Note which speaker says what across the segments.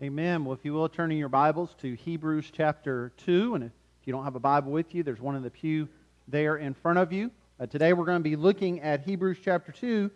Speaker 1: Amen. Well, if you will, turn in your Bibles to Hebrews chapter 2. And if you don't have a Bible with you, there's one in the pew there in front of you. Uh, today we're going to be looking at Hebrews chapter 2,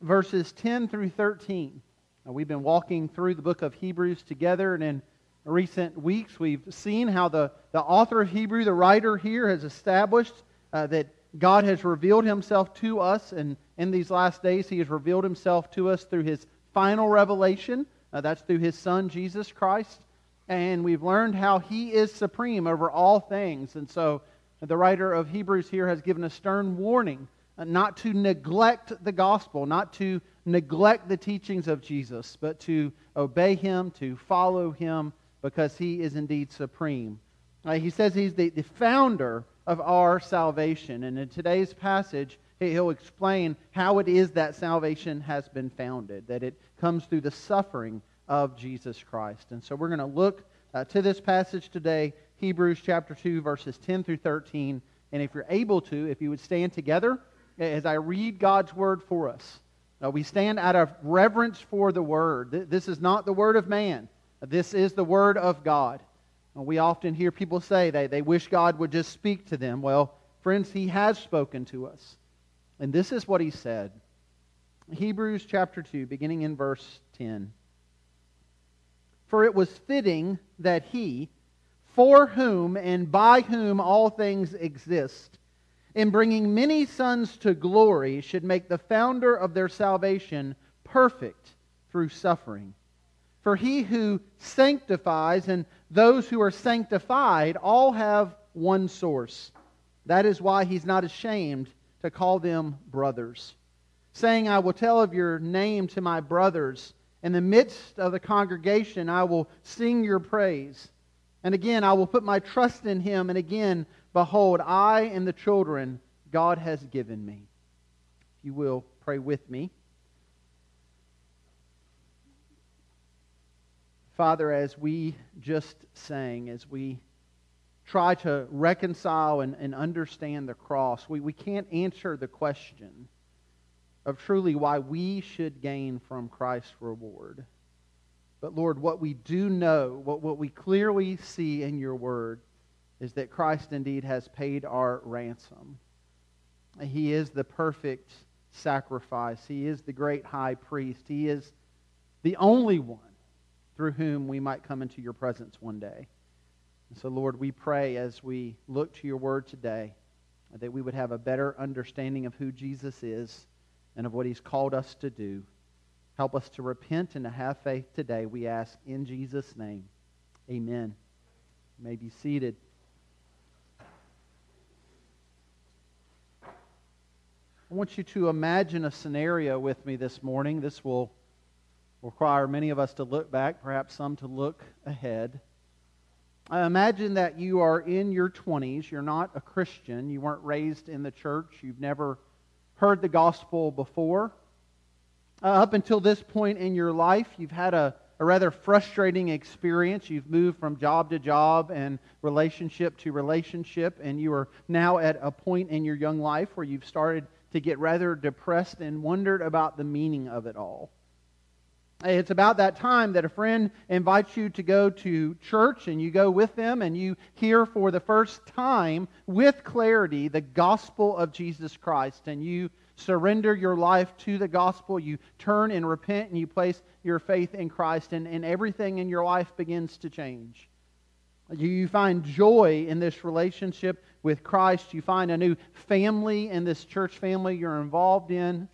Speaker 1: verses 10 through 13. Uh, we've been walking through the book of Hebrews together, and in recent weeks we've seen how the, the author of Hebrew, the writer here, has established uh, that God has revealed himself to us, and in these last days he has revealed himself to us through his final revelation uh, that's through his son, Jesus Christ. And we've learned how he is supreme over all things. And so the writer of Hebrews here has given a stern warning uh, not to neglect the gospel, not to neglect the teachings of Jesus, but to obey him, to follow him, because he is indeed supreme. Uh, he says he's the, the founder of our salvation. And in today's passage, he'll explain how it is that salvation has been founded, that it comes through the suffering of Jesus Christ. And so we're going to look uh, to this passage today, Hebrews chapter 2, verses 10 through 13. And if you're able to, if you would stand together as I read God's word for us. Uh, we stand out of reverence for the word. This is not the word of man, this is the word of God. We often hear people say they, they wish God would just speak to them. Well, friends, He has spoken to us. And this is what He said. Hebrews chapter 2, beginning in verse 10. For it was fitting that he, for whom and by whom all things exist, in bringing many sons to glory, should make the founder of their salvation perfect through suffering. For he who sanctifies and those who are sanctified all have one source. That is why he's not ashamed to call them brothers saying, I will tell of your name to my brothers. In the midst of the congregation, I will sing your praise. And again, I will put my trust in him. And again, behold, I and the children God has given me. If you will, pray with me. Father, as we just sang, as we try to reconcile and, and understand the cross, we, we can't answer the question of truly why we should gain from Christ's reward. But Lord, what we do know, what, what we clearly see in your word, is that Christ indeed has paid our ransom. He is the perfect sacrifice. He is the great high priest. He is the only one through whom we might come into your presence one day. And so, Lord, we pray as we look to your word today that we would have a better understanding of who Jesus is and of what He's called us to do. Help us to repent and to have faith today, we ask in Jesus' name. Amen. You may be seated. I want you to imagine a scenario with me this morning. This will require many of us to look back, perhaps some to look ahead. I imagine that you are in your 20s. You're not a Christian. You weren't raised in the church. You've never heard the gospel before. Uh, up until this point in your life, you've had a, a rather frustrating experience. You've moved from job to job and relationship to relationship, and you are now at a point in your young life where you've started to get rather depressed and wondered about the meaning of it all. It's about that time that a friend invites you to go to church and you go with them and you hear for the first time with clarity the gospel of Jesus Christ and you surrender your life to the gospel. You turn and repent and you place your faith in Christ and, and everything in your life begins to change. You find joy in this relationship with Christ. You find a new family in this church family you're involved in.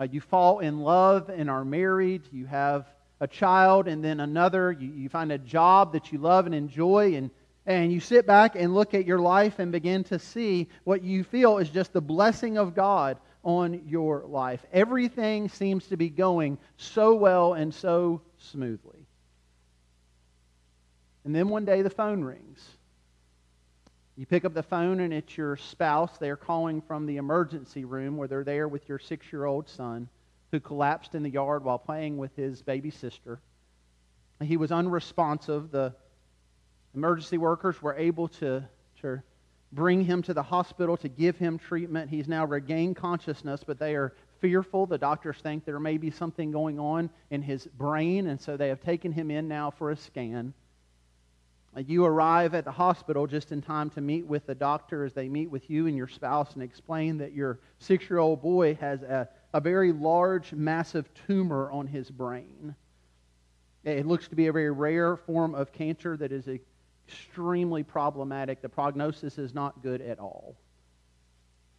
Speaker 1: Uh, you fall in love and are married. You have a child and then another. You, you find a job that you love and enjoy. And, and you sit back and look at your life and begin to see what you feel is just the blessing of God on your life. Everything seems to be going so well and so smoothly. And then one day the phone rings. You pick up the phone and it's your spouse. They're calling from the emergency room where they're there with your six year old son who collapsed in the yard while playing with his baby sister. He was unresponsive. The emergency workers were able to, to bring him to the hospital to give him treatment. He's now regained consciousness, but they are fearful. The doctors think there may be something going on in his brain, and so they have taken him in now for a scan. You arrive at the hospital just in time to meet with the doctor as they meet with you and your spouse and explain that your six year old boy has a, a very large, massive tumor on his brain. It looks to be a very rare form of cancer that is extremely problematic. The prognosis is not good at all.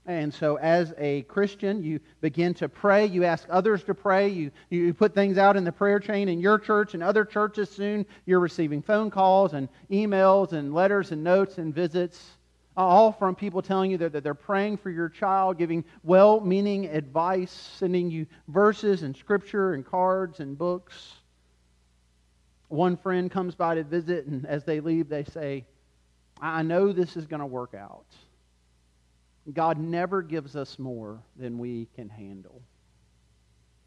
Speaker 1: And so, as a Christian, you begin to pray. You ask others to pray. You, you put things out in the prayer chain in your church and other churches. Soon you're receiving phone calls and emails and letters and notes and visits, all from people telling you that, that they're praying for your child, giving well meaning advice, sending you verses and scripture and cards and books. One friend comes by to visit, and as they leave, they say, I know this is going to work out. God never gives us more than we can handle.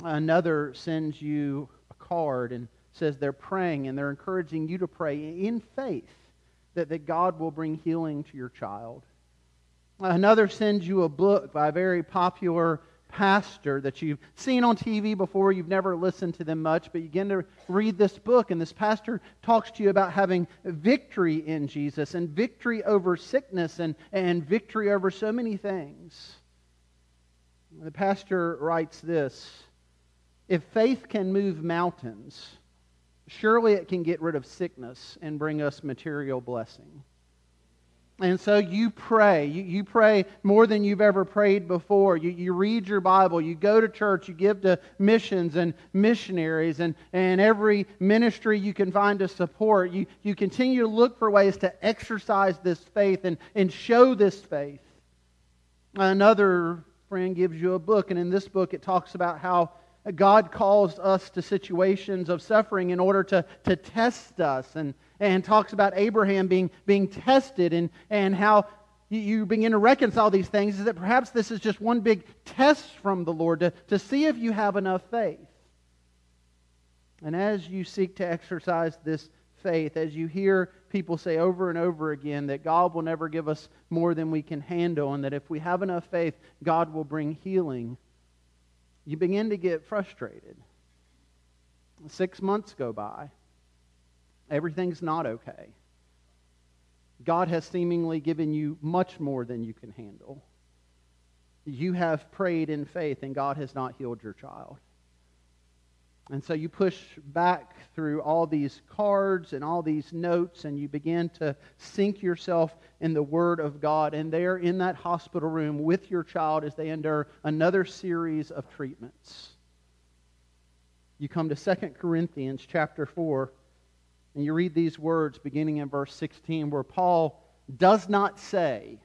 Speaker 1: Another sends you a card and says they're praying and they're encouraging you to pray in faith that, that God will bring healing to your child. Another sends you a book by a very popular pastor that you've seen on TV before, you've never listened to them much, but you begin to read this book, and this pastor talks to you about having victory in Jesus and victory over sickness and, and victory over so many things. The pastor writes this If faith can move mountains, surely it can get rid of sickness and bring us material blessing. And so you pray. You, you pray more than you've ever prayed before. You, you read your Bible. You go to church. You give to missions and missionaries and, and every ministry you can find to support. You, you continue to look for ways to exercise this faith and, and show this faith. Another friend gives you a book, and in this book it talks about how God calls us to situations of suffering in order to, to test us and, and talks about Abraham being, being tested and, and how you begin to reconcile these things is that perhaps this is just one big test from the Lord to, to see if you have enough faith. And as you seek to exercise this faith, as you hear people say over and over again that God will never give us more than we can handle, and that if we have enough faith, God will bring healing you begin to get frustrated. Six months go by. Everything's not okay. God has seemingly given you much more than you can handle. You have prayed in faith, and God has not healed your child. And so you push back through all these cards and all these notes, and you begin to sink yourself in the Word of God. And there in that hospital room with your child as they endure another series of treatments. You come to 2 Corinthians chapter 4, and you read these words beginning in verse 16, where Paul does not say,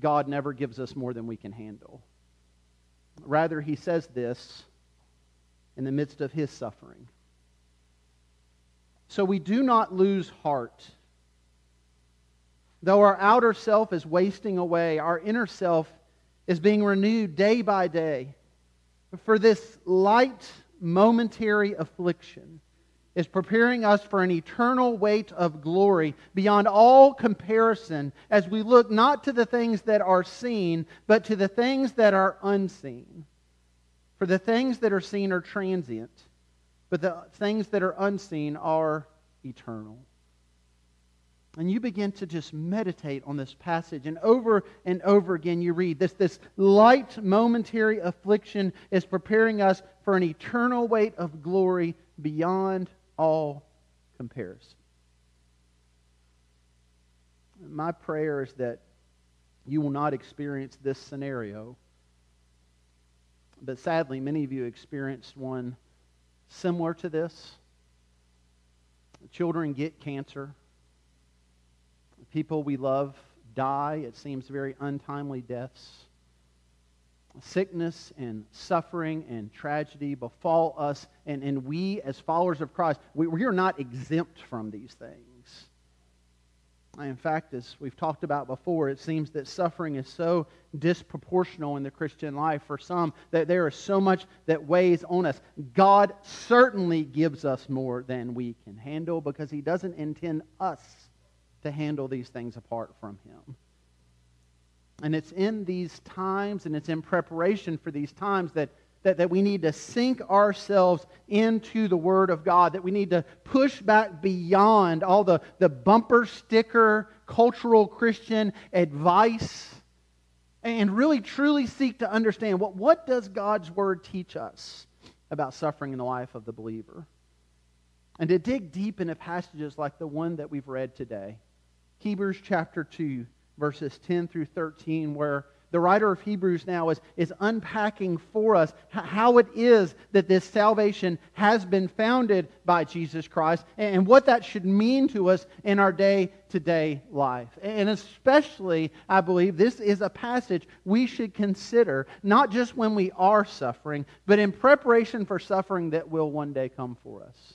Speaker 1: God never gives us more than we can handle. Rather, he says this in the midst of his suffering. So we do not lose heart. Though our outer self is wasting away, our inner self is being renewed day by day. For this light, momentary affliction is preparing us for an eternal weight of glory beyond all comparison as we look not to the things that are seen, but to the things that are unseen. For the things that are seen are transient, but the things that are unseen are eternal. And you begin to just meditate on this passage, and over and over again you read this, this light, momentary affliction is preparing us for an eternal weight of glory beyond all comparison. My prayer is that you will not experience this scenario but sadly, many of you experienced one similar to this. Children get cancer. People we love die. It seems very untimely deaths. Sickness and suffering and tragedy befall us, and, and we, as followers of Christ, we, we are not exempt from these things. In fact, as we've talked about before, it seems that suffering is so disproportional in the Christian life for some that there is so much that weighs on us. God certainly gives us more than we can handle because He doesn't intend us to handle these things apart from Him. And it's in these times and it's in preparation for these times that, that, that we need to sink ourselves into the Word of God, that we need to push back beyond all the, the bumper sticker, cultural Christian advice and really truly seek to understand what, what does God's Word teach us about suffering in the life of the believer? And to dig deep into passages like the one that we've read today, Hebrews chapter 2, verses 10 through 13, where the writer of Hebrews now is, is unpacking for us how it is that this salvation has been founded by Jesus Christ and what that should mean to us in our day to day life. And especially, I believe, this is a passage we should consider not just when we are suffering, but in preparation for suffering that will one day come for us.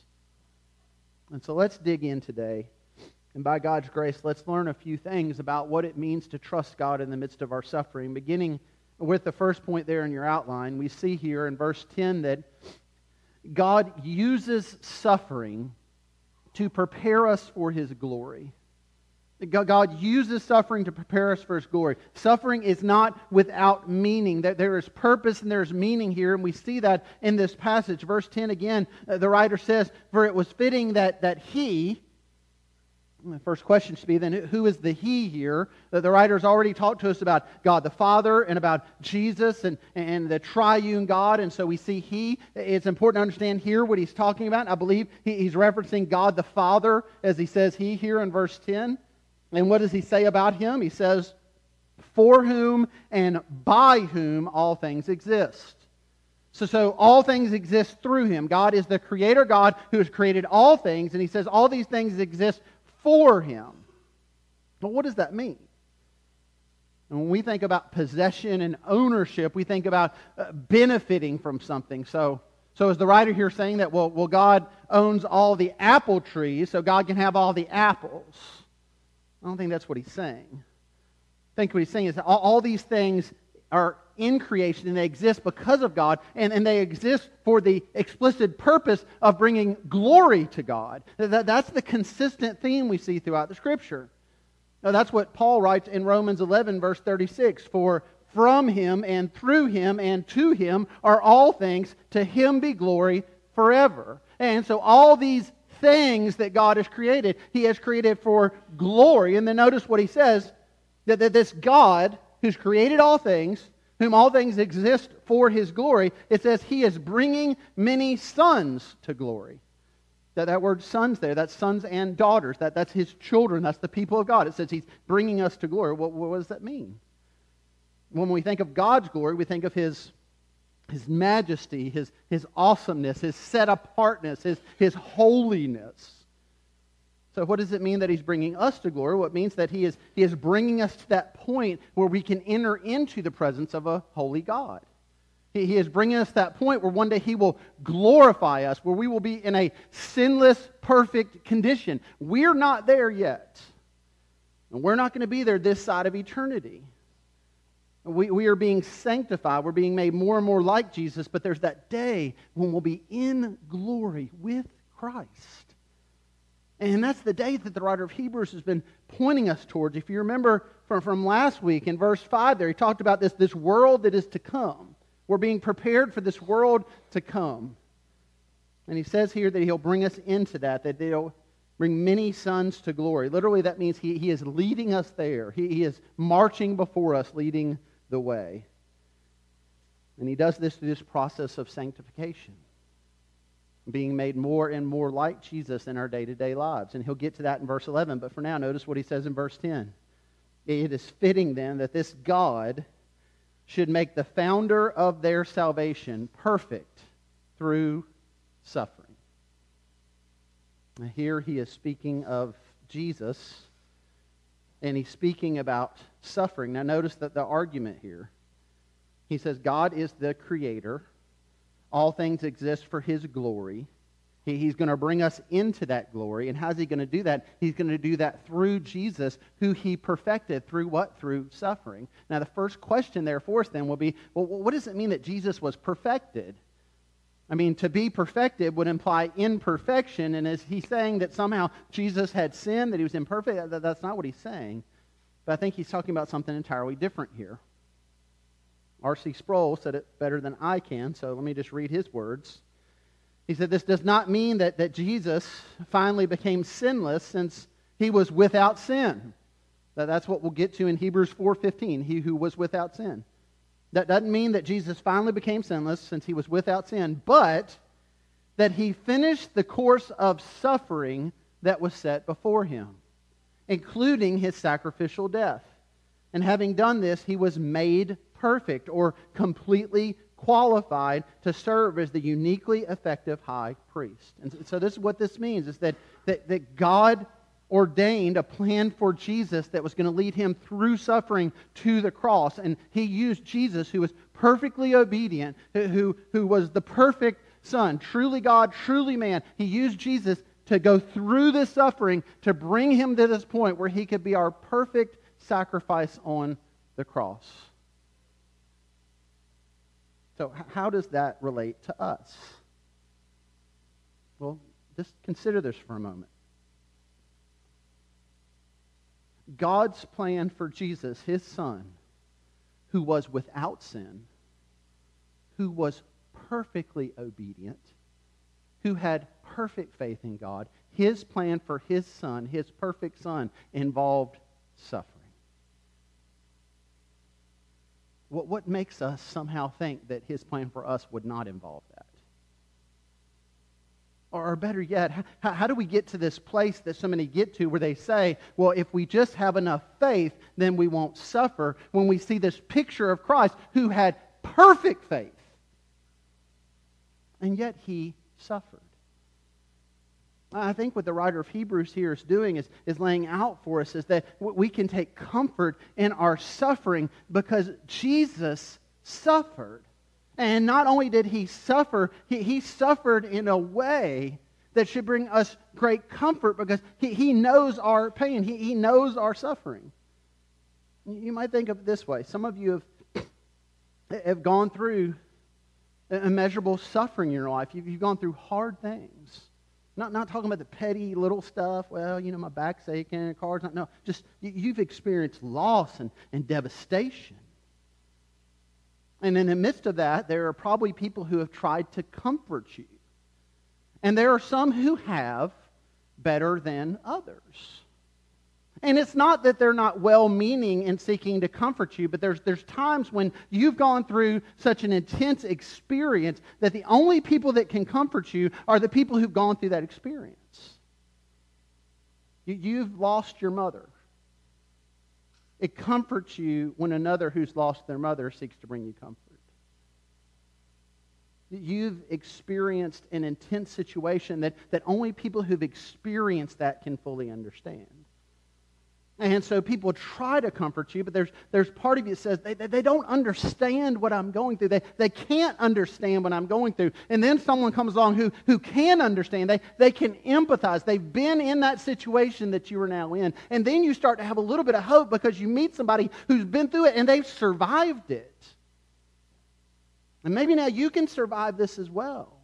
Speaker 1: And so let's dig in today and by God's grace, let's learn a few things about what it means to trust God in the midst of our suffering. Beginning with the first point there in your outline, we see here in verse 10 that God uses suffering to prepare us for his glory. God uses suffering to prepare us for his glory. Suffering is not without meaning. There is purpose and there's meaning here, and we see that in this passage. Verse 10 again, uh, the writer says, For it was fitting that, that he, the first question should be then who is the he here? The, the writer's already talked to us about God the Father and about Jesus and, and the triune God. And so we see he. It's important to understand here what he's talking about. I believe he, he's referencing God the Father as he says he here in verse 10. And what does he say about him? He says, For whom and by whom all things exist. So, so all things exist through him. God is the creator God who has created all things. And he says all these things exist for him. But what does that mean? And when we think about possession and ownership, we think about uh, benefiting from something. So, so is the writer here saying that, well, well, God owns all the apple trees, so God can have all the apples? I don't think that's what he's saying. I think what he's saying is that all, all these things are in creation and they exist because of God and, and they exist for the explicit purpose of bringing glory to God. That, that's the consistent theme we see throughout the scripture. Now, that's what Paul writes in Romans 11, verse 36 For from him and through him and to him are all things, to him be glory forever. And so, all these things that God has created, he has created for glory. And then notice what he says that, that this God who's created all things, whom all things exist for his glory, it says he is bringing many sons to glory. That, that word sons there, that's sons and daughters. That, that's his children. That's the people of God. It says he's bringing us to glory. What, what does that mean? When we think of God's glory, we think of his, his majesty, his, his awesomeness, his set apartness, his, his holiness. So, what does it mean that he's bringing us to glory? Well, means that he is, he is bringing us to that point where we can enter into the presence of a holy God. He, he is bringing us that point where one day he will glorify us, where we will be in a sinless, perfect condition. We're not there yet. And we're not going to be there this side of eternity. We, we are being sanctified. We're being made more and more like Jesus, but there's that day when we'll be in glory with Christ. And that's the day that the writer of Hebrews has been pointing us towards. If you remember from, from last week in verse 5 there, he talked about this, this world that is to come. We're being prepared for this world to come. And he says here that he'll bring us into that, that he'll bring many sons to glory. Literally, that means he, he is leading us there. He, he is marching before us, leading the way. And he does this through this process of sanctification being made more and more like Jesus in our day to day lives. And he'll get to that in verse 11. But for now, notice what he says in verse 10. It is fitting then that this God should make the founder of their salvation perfect through suffering. Here he is speaking of Jesus, and he's speaking about suffering. Now, notice that the argument here. He says, God is the creator all things exist for his glory. He, he's going to bring us into that glory. And how's he going to do that? He's going to do that through Jesus, who he perfected. Through what? Through suffering. Now, the first question there for us then will be well, what does it mean that Jesus was perfected? I mean, to be perfected would imply imperfection. And is he saying that somehow Jesus had sinned, that he was imperfect? That's not what he's saying. But I think he's talking about something entirely different here. R.C. Sproul said it better than I can, so let me just read his words. He said, This does not mean that, that Jesus finally became sinless since he was without sin. That, that's what we'll get to in Hebrews 4.15, he who was without sin. That doesn't mean that Jesus finally became sinless since he was without sin, but that he finished the course of suffering that was set before him, including his sacrificial death. And having done this, he was made perfect or completely qualified to serve as the uniquely effective high priest. And so this is what this means is that, that, that God ordained a plan for Jesus that was going to lead him through suffering to the cross. And he used Jesus, who was perfectly obedient, who, who was the perfect Son, truly God, truly man. He used Jesus to go through this suffering to bring him to this point where he could be our perfect sacrifice on the cross. So, how does that relate to us? Well, just consider this for a moment. God's plan for Jesus, his son, who was without sin, who was perfectly obedient, who had perfect faith in God, his plan for his son, his perfect son, involved suffering. What, what makes us somehow think that his plan for us would not involve that? Or, better yet, how, how, do we get to this place that so many get to where they say, well, if we just have enough faith, then we won't suffer, when we see this picture of Christ who had perfect faith, and yet he suffered? I think what the writer of Hebrews here is doing is, is laying out for us is that we can take comfort in our suffering because Jesus suffered. And not only did he suffer, he, he suffered in a way that should bring us great comfort because he, he knows our pain, he, he knows our suffering. You might think of it this way some of you have, have gone through immeasurable suffering in your life, you've, you've gone through hard things. Not, not talking about the petty little stuff. Well, you know, my back's aching, car's not. No, just you've experienced loss and, and devastation. And in the midst of that, there are probably people who have tried to comfort you. And there are some who have better than others. And it's not that they're not well meaning in seeking to comfort you, but there's, there's times when you've gone through such an intense experience that the only people that can comfort you are the people who've gone through that experience. You, you've lost your mother. It comforts you when another who's lost their mother seeks to bring you comfort. You've experienced an intense situation that, that only people who've experienced that can fully understand. And so people try to comfort you, but there's, there's part of you that says they, they, they, don't understand what I'm going through. They, they can't understand what I'm going through. And then someone comes along who, who can understand. They, they can empathize. They've been in that situation that you are now in. And then you start to have a little bit of hope because you meet somebody who's been through it and they've survived it. And maybe now you can survive this as well.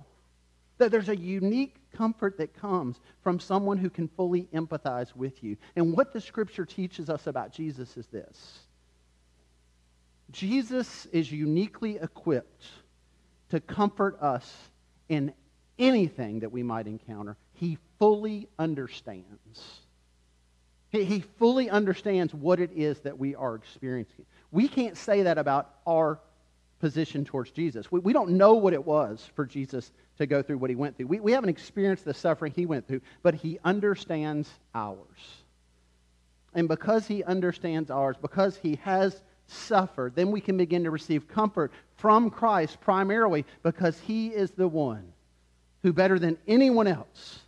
Speaker 1: That there's a unique comfort that comes from someone who can fully empathize with you. And what the scripture teaches us about Jesus is this Jesus is uniquely equipped to comfort us in anything that we might encounter. He fully understands. He, fully understands what it is that we are experiencing. We can't say that about our position towards Jesus. We, we don't know what it was for Jesus to go through what he went through. We, we haven't experienced the suffering he went through, but he understands ours. And because he understands ours, because he has suffered, then we can begin to receive comfort from Christ primarily because he is the one who, better than anyone else,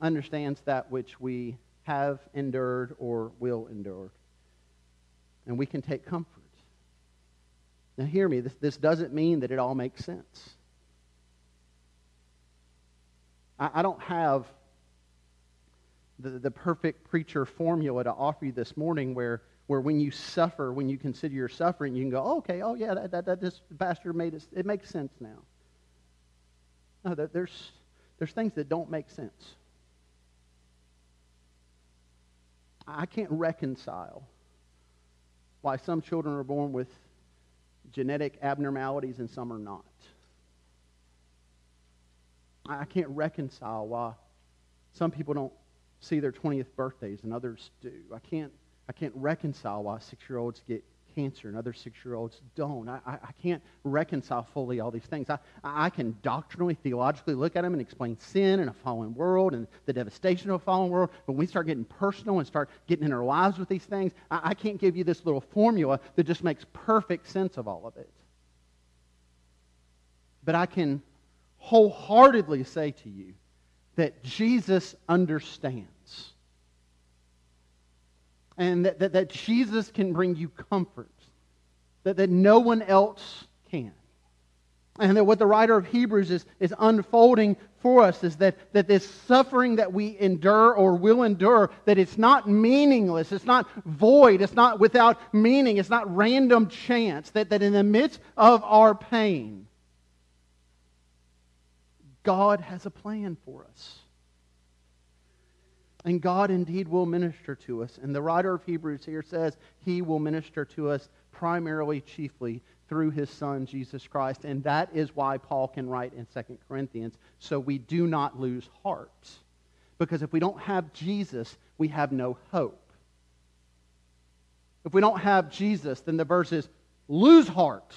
Speaker 1: understands that which we have endured or will endure. And we can take comfort. Now, hear me, this, this doesn't mean that it all makes sense. I, I don't have the, the perfect preacher formula to offer you this morning where, where when you suffer, when you consider your suffering, you can go, oh, okay, oh, yeah, that, that, that this pastor made it, it makes sense now. No, there's, there's things that don't make sense. I can't reconcile why some children are born with genetic abnormalities and some are not. I can't reconcile why some people don't see their 20th birthdays and others do. I can't, I can't reconcile why six year olds get cancer and other six year olds don't. I, I, can't reconcile fully all these things. I, I can doctrinally, theologically look at them and explain sin and a fallen world and the devastation of a fallen world. But when we start getting personal and start getting in our lives with these things, I, I can't give you this little formula that just makes perfect sense of all of it. But I can wholeheartedly say to you that Jesus understands and that, that, that Jesus can bring you comfort that, that no one else can. And that what the writer of Hebrews is, is unfolding for us is that, that this suffering that we endure or will endure, that it's not meaningless, it's not void, it's not without meaning, it's not random chance, that, that in the midst of our pain, God has a plan for us. And God indeed will minister to us. And the writer of Hebrews here says he will minister to us primarily, chiefly, through his son, Jesus Christ. And that is why Paul can write in 2 Corinthians, so we do not lose heart. Because if we don't have Jesus, we have no hope. If we don't have Jesus, then the verse is lose heart.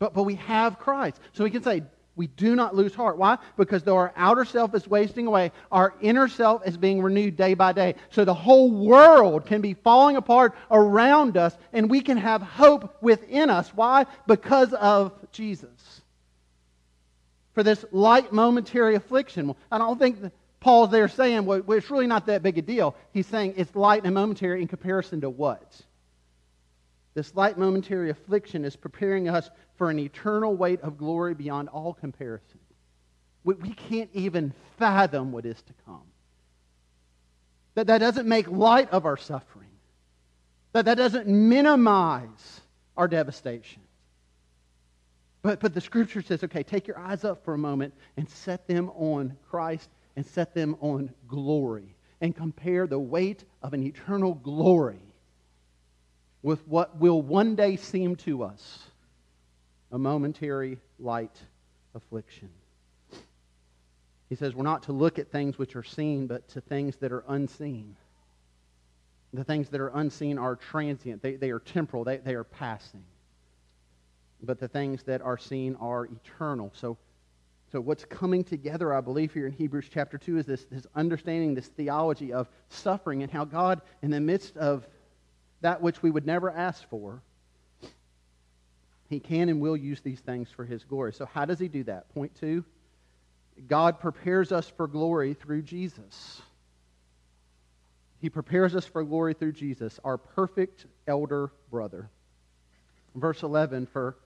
Speaker 1: But, but we have Christ. So we can say, we do not lose heart. Why? Because though our outer self is wasting away, our inner self is being renewed day by day. So the whole world can be falling apart around us, and we can have hope within us. Why? Because of Jesus. For this light momentary affliction. I don't think Paul's there saying, well, it's really not that big a deal. He's saying it's light and momentary in comparison to what? This light momentary affliction is preparing us for an eternal weight of glory beyond all comparison. We, we can't even fathom what is to come. That, that doesn't make light of our suffering. That, that doesn't minimize our devastation. But, but the scripture says, okay, take your eyes up for a moment and set them on Christ and set them on glory and compare the weight of an eternal glory with what will one day seem to us a momentary light affliction. He says we're not to look at things which are seen, but to things that are unseen. The things that are unseen are transient, they, they are temporal, they, they are passing. But the things that are seen are eternal. So, so what's coming together, I believe, here in Hebrews chapter 2 is this, this understanding, this theology of suffering and how God, in the midst of that which we would never ask for, he can and will use these things for his glory. So, how does he do that? Point two God prepares us for glory through Jesus. He prepares us for glory through Jesus, our perfect elder brother. Verse 11, for,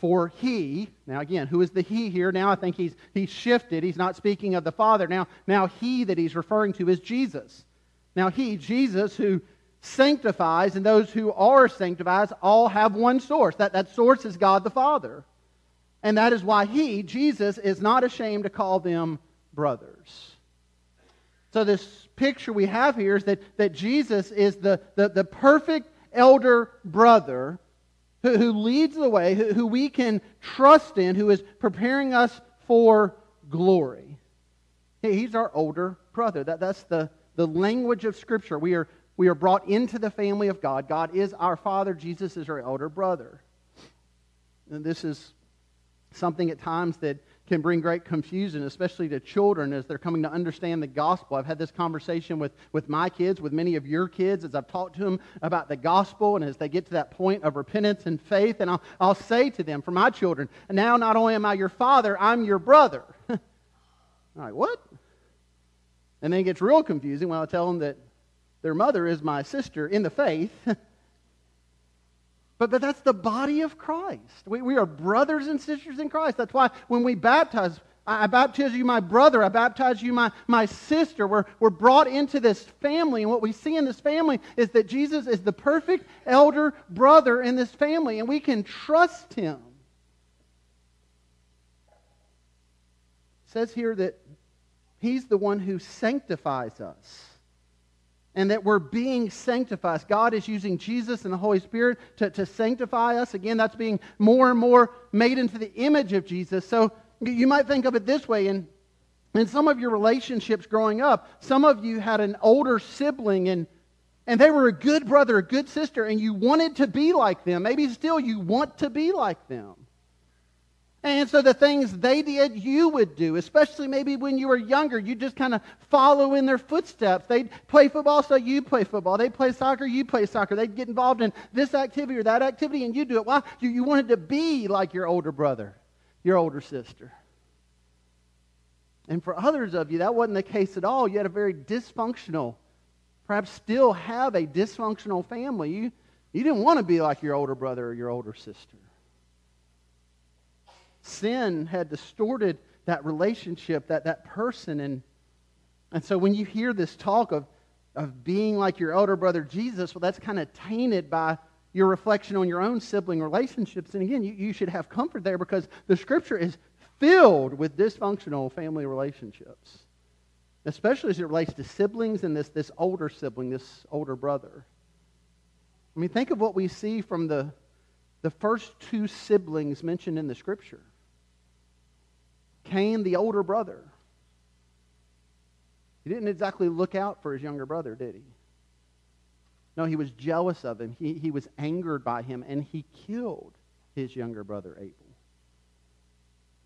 Speaker 1: for he, now again, who is the he here? Now I think he's, he's shifted. He's not speaking of the Father. Now, now he that he's referring to is Jesus. Now he, Jesus, who sanctifies and those who are sanctified all have one source. That, that source is God the Father. And that is why he, Jesus, is not ashamed to call them brothers. So, this picture we have here is that, that Jesus is the, the, the perfect elder brother who, who leads the way, who, who we can trust in, who is preparing us for glory. He's our older brother. That, that's the, the language of Scripture. We are we are brought into the family of God. God is our Father, Jesus is our elder brother. And this is something at times that can bring great confusion, especially to children as they're coming to understand the gospel. I've had this conversation with, with my kids, with many of your kids, as I've talked to them about the gospel, and as they get to that point of repentance and faith, and I'll, I'll say to them, for my children, now not only am I your father, I'm your brother. All right, what? And then it gets real confusing when I tell them that their mother is my sister in the faith. but, but that's the body of Christ. We, we are brothers and sisters in Christ. That's why when we baptize, I baptize you my brother, I baptize you my, my sister. We're, we're brought into this family, and what we see in this family is that Jesus is the perfect elder brother in this family, and we can trust him. It says here that he's the one who sanctifies us. And that we're being sanctified. God is using Jesus and the Holy Spirit to, to sanctify us. Again, that's being more and more made into the image of Jesus. So you might think of it this way in, in some of your relationships growing up, some of you had an older sibling and and they were a good brother, a good sister, and you wanted to be like them. Maybe still you want to be like them. And so the things they did, you would do, especially maybe when you were younger. You just kind of follow in their footsteps. They'd play football, so you play football. They'd play soccer, you play soccer. They'd get involved in this activity or that activity, and you do it. Why? You, you wanted to be like your older brother, your older sister. And for others of you, that wasn't the case at all. You had a very dysfunctional, perhaps still have a dysfunctional family. You, you didn't want to be like your older brother or your older sister. Sin had distorted that relationship, that, that person. And, and so when you hear this talk of, of being like your elder brother Jesus, well, that's kind of tainted by your reflection on your own sibling relationships. And again, you, you should have comfort there because the scripture is filled with dysfunctional family relationships, especially as it relates to siblings and this, this older sibling, this older brother. I mean, think of what we see from the, the first two siblings mentioned in the scripture. Cain, the older brother. He didn't exactly look out for his younger brother, did he? No, he was jealous of him. He, he was angered by him, and he killed his younger brother Abel.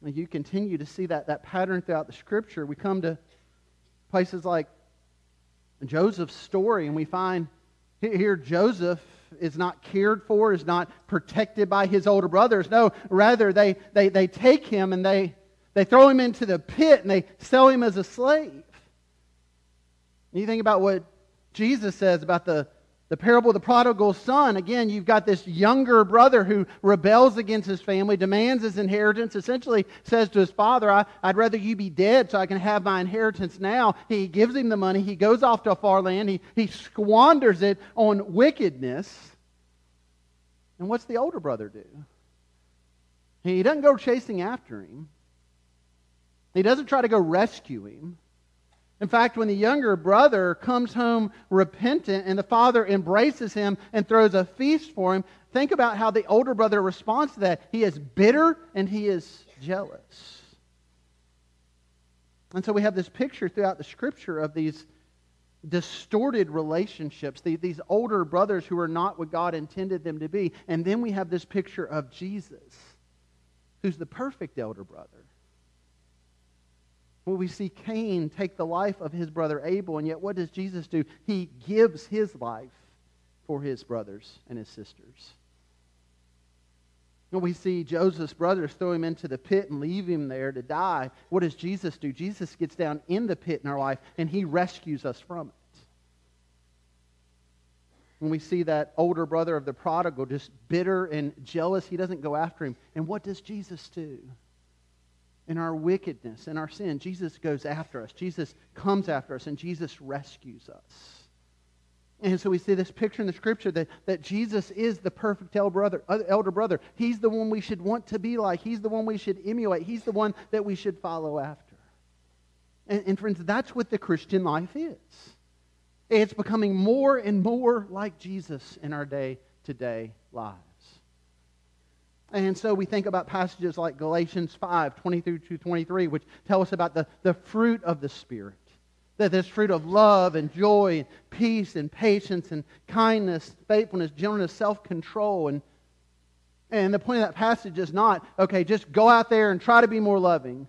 Speaker 1: And you continue to see that, that pattern throughout the scripture. We come to places like Joseph's story, and we find here Joseph is not cared for, is not protected by his older brothers. No, rather, they, they, they take him and they they throw him into the pit and they sell him as a slave. you think about what Jesus says about the, the parable of the prodigal son. Again, you've got this younger brother who rebels against his family, demands his inheritance, essentially says to his father, I, would rather you be dead so I can have my inheritance now. He gives him the money. He goes off to a far land. He, he squanders it on wickedness. And what's the older brother do? He doesn't go chasing after him. He doesn't try to go rescue him. In fact, when the younger brother comes home repentant and the father embraces him and throws a feast for him, think about how the older brother responds to that. He is bitter and he is jealous. And so we have this picture throughout the scripture of these distorted relationships, these older brothers who are not what God intended them to be. And then we have this picture of Jesus, who's the perfect elder brother well, we see Cain take the life of his brother Abel, and yet what does Jesus do? He gives his life for his brothers and his sisters. And we see Joseph's brothers throw him into the pit and leave him there to die. What does Jesus do? Jesus gets down in the pit in our life, and he rescues us from it. When we see that older brother of the prodigal just bitter and jealous, he doesn't go after him. And what does Jesus do? In our wickedness and our sin, Jesus goes after us. Jesus comes after us, and Jesus rescues us. And so we see this picture in the scripture that, that Jesus is the perfect elder brother, uh, elder brother. He's the one we should want to be like. He's the one we should emulate. He's the one that we should follow after. And, and friends, that's what the Christian life is. It's becoming more and more like Jesus in our day to day lives. And so we think about passages like Galatians 5 23 to 23, which tell us about the, the fruit of the Spirit. That this fruit of love and joy and peace and patience and kindness, faithfulness, gentleness, self control. And, and the point of that passage is not, okay, just go out there and try to be more loving.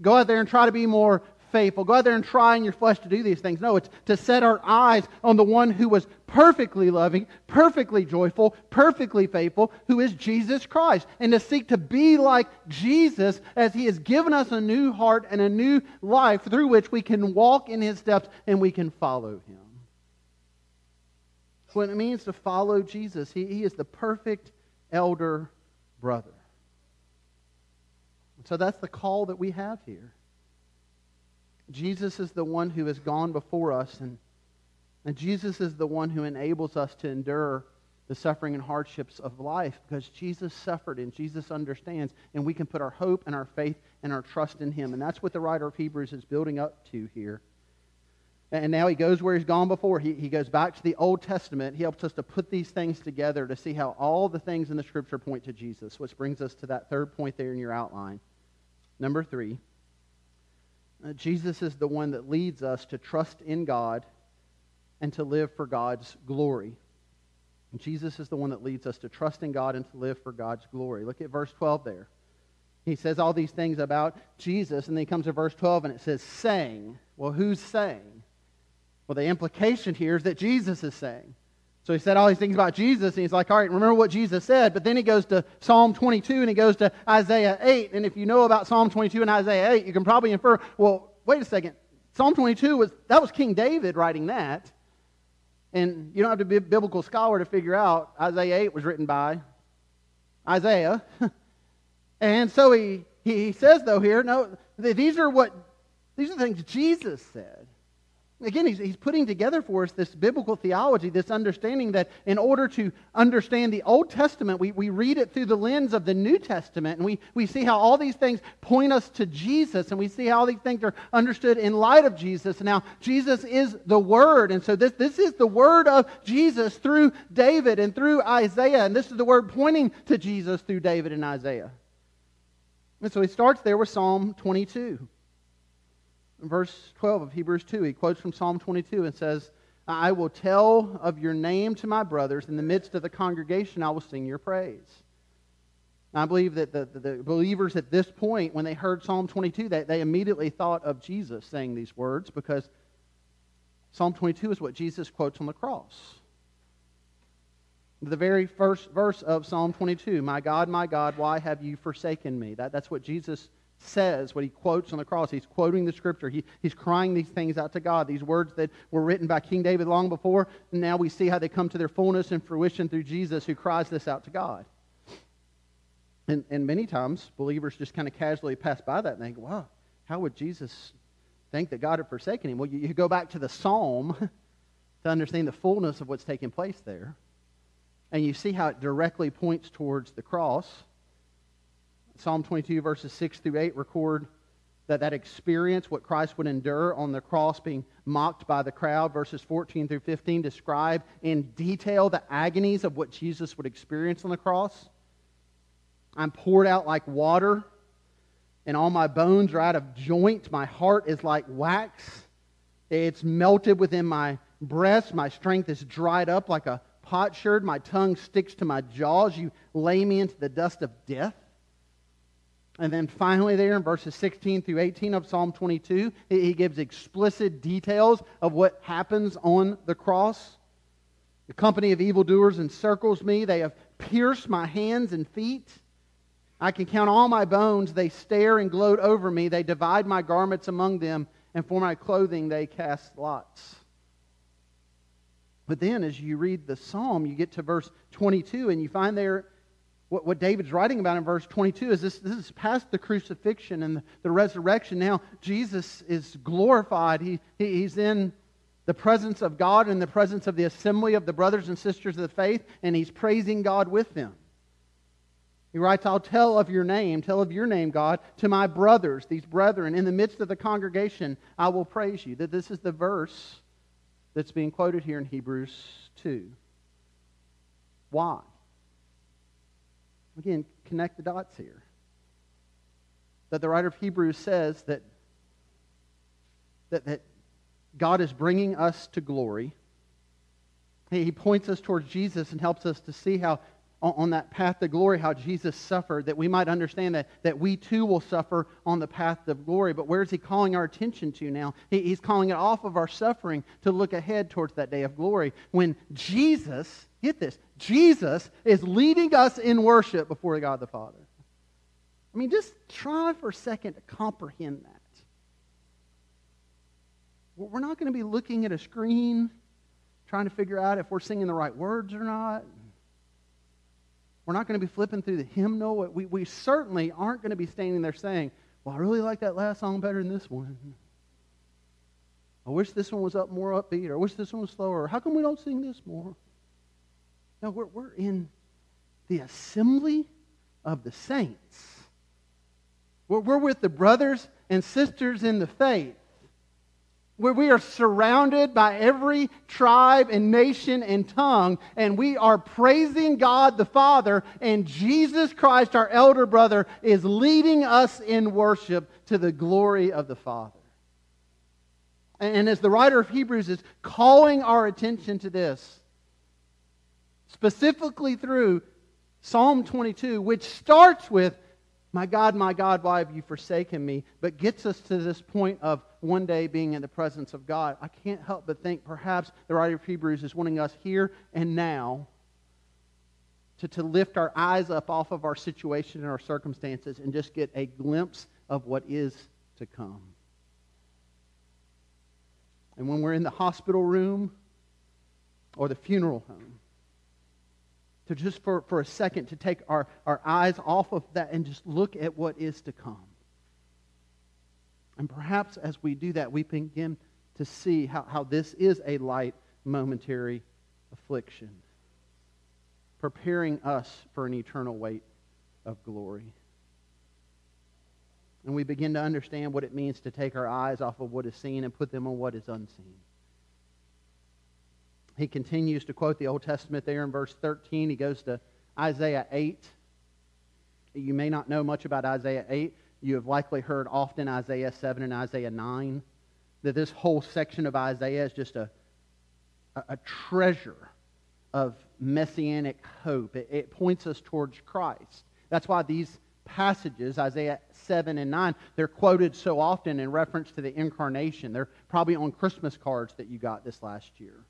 Speaker 1: Go out there and try to be more faithful. Go out there and try in your flesh to do these things. No, it's to set our eyes on the one who was perfectly loving, perfectly joyful, perfectly faithful, who is Jesus Christ. And to seek to be like Jesus as he has given us a new heart and a new life through which we can walk in his steps and we can follow him. What it means to follow Jesus, he, he is the perfect elder brother. So that's the call that we have here. Jesus is the one who has gone before us, and, and Jesus is the one who enables us to endure the suffering and hardships of life because Jesus suffered and Jesus understands, and we can put our hope and our faith and our trust in Him. And that's what the writer of Hebrews is building up to here. And now he goes where he's gone before. He, he goes back to the Old Testament. He helps us to put these things together to see how all the things in the Scripture point to Jesus, which brings us to that third point there in your outline. Number three, Uh, Jesus is the one that leads us to trust in God and to live for God's glory. Jesus is the one that leads us to trust in God and to live for God's glory. Look at verse 12 there. He says all these things about Jesus, and then he comes to verse 12 and it says, saying. Well, who's saying? Well, the implication here is that Jesus is saying. So he said all these things about Jesus, and he's like, all right, remember what Jesus said. But then he goes to Psalm 22 and he goes to Isaiah 8. And if you know about Psalm 22 and Isaiah 8, you can probably infer, well, wait a second. Psalm 22 was, that was King David writing that. And you don't have to be a biblical scholar to figure out Isaiah 8 was written by Isaiah. and so he, he says, though, here, no, these are what, these are the things Jesus said. Again, he's, he's putting together for us this biblical theology, this understanding that in order to understand the Old Testament, we, we read it through the lens of the New Testament, and we, we see how all these things point us to Jesus, and we see how these things are understood in light of Jesus. And now, Jesus is the Word, and so this, this is the Word of Jesus through David and through Isaiah, and this is the Word pointing to Jesus through David and Isaiah. And so he starts there with Psalm 22 verse 12 of Hebrews 2, he quotes from Psalm 22 and says, I will tell of your name to my brothers. In the midst of the congregation, I will sing your praise. I believe that the, the, the, believers at this point, when they heard Psalm 22, they, they immediately thought of Jesus saying these words because Psalm 22 is what Jesus quotes on the cross. The very first verse of Psalm 22 My God, my God, why have you forsaken me? That, that's what Jesus says, what he quotes on the cross. He's quoting the scripture. He, he's crying these things out to God. These words that were written by King David long before, and now we see how they come to their fullness and fruition through Jesus who cries this out to God. And, and many times, believers just kind of casually pass by that and think, wow, how would Jesus think that God had forsaken him? Well, you, you go back to the psalm to understand the fullness of what's taking place there. And you see how it directly points towards the cross Psalm 22, verses 6 through 8, record that that experience, what Christ would endure on the cross, being mocked by the crowd. Verses 14 through 15 describe in detail the agonies of what Jesus would experience on the cross. I'm poured out like water, and all my bones are out of joint. My heart is like wax. It's melted within my breast. My strength is dried up like a potsherd. My tongue sticks to my jaws. You lay me into the dust of death. And then finally, there in verses 16 through 18 of Psalm 22, he gives explicit details of what happens on the cross. The company of evildoers encircles me. They have pierced my hands and feet. I can count all my bones. They stare and gloat over me. They divide my garments among them, and for my clothing they cast lots. But then, as you read the psalm, you get to verse 22, and you find there what, what David's writing about in verse 22 is this, this is past the crucifixion and the, the resurrection. Now, Jesus is glorified. He, he, he's in the presence of God and the presence of the assembly of the brothers and sisters of the faith, and he's praising God with them. He writes, I'll tell of your name, tell of your name, God, to my brothers, these brethren. In the midst of the congregation, I will praise you. That this is the verse that's being quoted here in Hebrews 2. Why? Again, connect the dots here. That the writer of Hebrews says that, that, that God is bringing us to glory. He points us towards Jesus and helps us to see how, on that path to glory, how Jesus suffered, that we might understand that, that we too will suffer on the path of glory. But where is he calling our attention to now? he's calling it off of our suffering to look ahead towards that day of glory when Jesus Get this. Jesus is leading us in worship before God the Father. I mean, just try for a second to comprehend that. We're not going to be looking at a screen trying to figure out if we're singing the right words or not. We're not going to be flipping through the hymnal. We, we certainly aren't going to be standing there saying, Well, I really like that last song better than this one. I wish this one was up more upbeat, or I wish this one was slower. How come we don't sing this more? No, we're, we're in the assembly of the saints. We're, we're with the brothers and sisters in the faith. where we are surrounded by every tribe and nation and tongue, and we are praising God the Father, and Jesus Christ, our elder brother, is leading us in worship to the glory of the Father. And as the writer of Hebrews is calling our attention to this, specifically through Psalm 22, which starts with, My God, my God, why have you forsaken me? but gets us to this point of one day being in the presence of God. I can't help but think perhaps the writer of Hebrews is wanting us here and now to, to lift our eyes up off of our situation and our circumstances and just get a glimpse of what is to come. And when we're in the hospital room or the funeral home, to just for, for a second to take our, our eyes off of that and just look at what is to come. And perhaps as we do that, we begin to see how, how this is a light, momentary affliction, preparing us for an eternal weight of glory. And we begin to understand what it means to take our eyes off of what is seen and put them on what is unseen he continues to quote the Old Testament there in verse 13. He goes to Isaiah 8. You may not know much about Isaiah 8. You have likely heard often Isaiah 7 and Isaiah 9. That this whole section of Isaiah is just a, a, treasure of messianic hope. It, it points us towards Christ. That's why these passages, Isaiah 7 and 9, they're quoted so often in reference to the incarnation. They're probably on Christmas cards that you got this last year.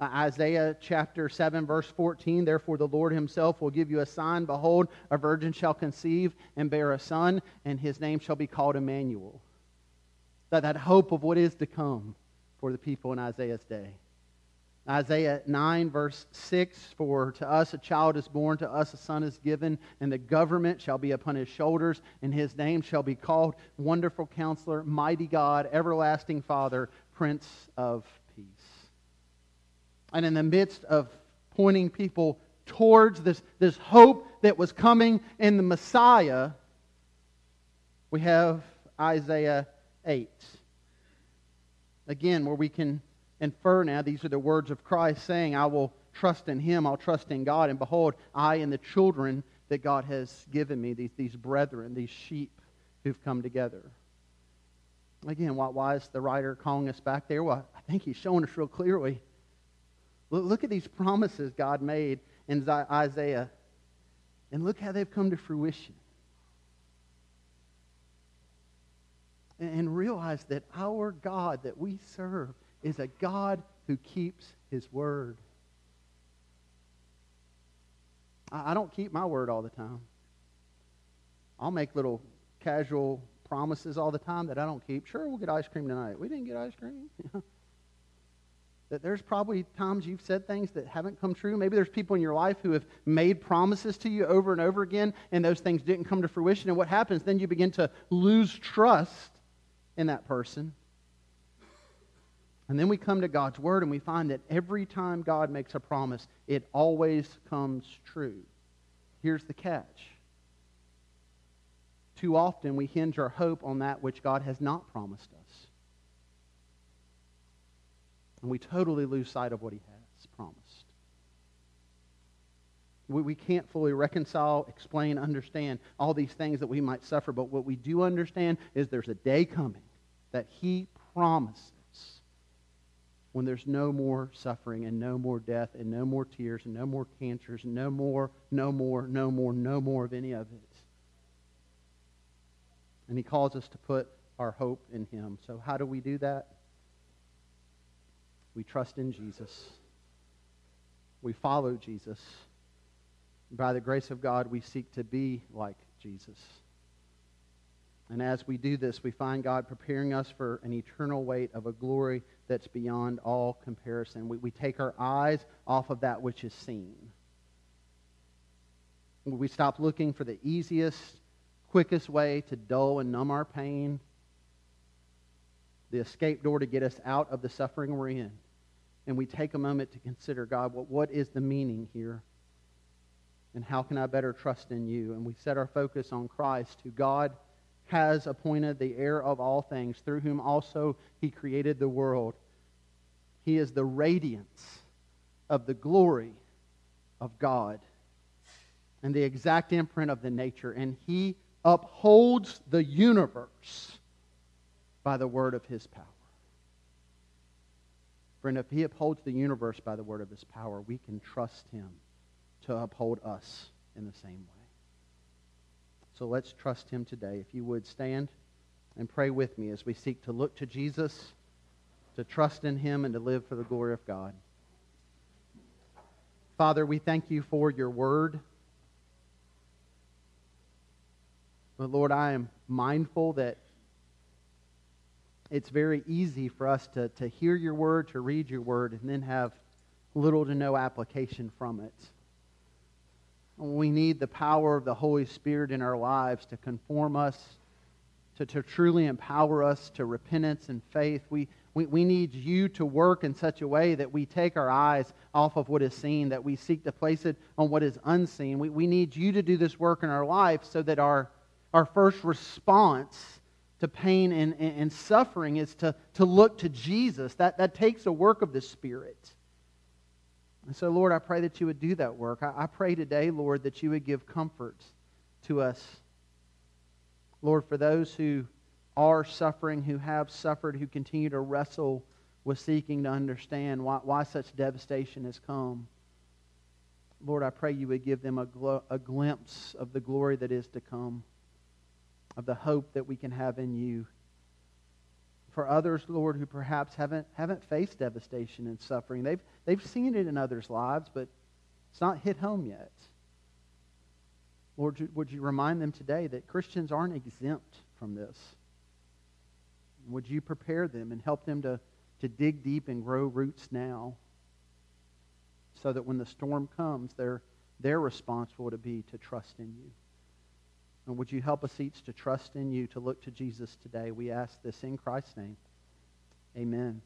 Speaker 1: Uh, Isaiah chapter 7, verse 14 Therefore, the Lord himself will give you a sign. Behold, a virgin shall conceive and bear a son, and his name shall be called Emmanuel. That, that hope of what is to come for the people in Isaiah's day. Isaiah 9, verse 6 For to us a child is born, to us a son is given, and the government shall be upon his shoulders, and his name shall be called Wonderful Counselor, Mighty God, Everlasting Father, Prince of and in the midst of pointing people towards this, this hope that was coming in the Messiah, we have Isaiah 8. Again, where we can infer now these are the words of Christ saying, I will trust in him, I'll trust in God, and behold, I and the children that God has given me, these, these brethren, these sheep who've come together. Again, why, why is the writer calling us back there? Well, I think he's showing us real clearly Look at these promises God made in Isaiah, and look how they've come to fruition. And realize that our God that we serve is a God who keeps his word. I don't keep my word all the time. I'll make little casual promises all the time that I don't keep. Sure, we'll get ice cream tonight. We didn't get ice cream. that there's probably times you've said things that haven't come true. Maybe there's people in your life who have made promises to you over and over again, and those things didn't come to fruition. And what happens? Then you begin to lose trust in that person. And then we come to God's Word and we find that every time God makes a promise, it always comes true. Here's the catch. Too often we hinge our hope on that which God has not promised us. And we totally lose sight of what he has promised. We, we can't fully reconcile, explain, understand all these things that we might suffer, but what we do understand is there's a day coming that he promises when there's no more suffering and no more death and no more tears and no more cancers and no more, no more, no more, no more of any of it. And he calls us to put our hope in him. So, how do we do that? We trust in Jesus. We follow Jesus. By the grace of God, we seek to be like Jesus. And as we do this, we find God preparing us for an eternal weight of a glory that's beyond all comparison. We, we take our eyes off of that which is seen. We stop looking for the easiest, quickest way to dull and numb our pain the escape door to get us out of the suffering we're in. And we take a moment to consider, God, what, what is the meaning here? And how can I better trust in you? And we set our focus on Christ, who God has appointed the heir of all things, through whom also he created the world. He is the radiance of the glory of God and the exact imprint of the nature, and he upholds the universe by the word of his power. Friend, if he upholds the universe by the word of his power, we can trust him to uphold us in the same way. So let's trust him today. If you would stand and pray with me as we seek to look to Jesus, to trust in him, and to live for the glory of God. Father, we thank you for your word. But Lord, I am mindful that it's very easy for us to, to hear your word, to read your word, and then have little to no application from it. We need the power of the Holy Spirit in our lives to conform us, to, to truly empower us to repentance and faith. We, we, we need you to work in such a way that we take our eyes off of what is seen, that we seek to place it on what is unseen. We, we need you to do this work in our life so that our, our first response to pain and, and, suffering is to, to look to Jesus. That, that takes a work of the Spirit. And so, Lord, I pray that you would do that work. I, I pray today, Lord, that you would give comfort to us. Lord, for those who are suffering, who have suffered, who continue to wrestle with seeking to understand why, why such devastation has come. Lord, I pray you would give them a, gl- a glimpse of the glory that is to come of the hope that we can have in you. For others, Lord, who perhaps haven't, haven't faced devastation and suffering, they've, they've seen it in others' lives, but it's not hit home yet. Lord, would you remind them today that Christians aren't exempt from this? Would you prepare them and help them to, to dig deep and grow roots now so that when the storm comes, their, their response will be to trust in you? And would you help us each to trust in you, to look to Jesus today? We ask this in Christ's name. Amen.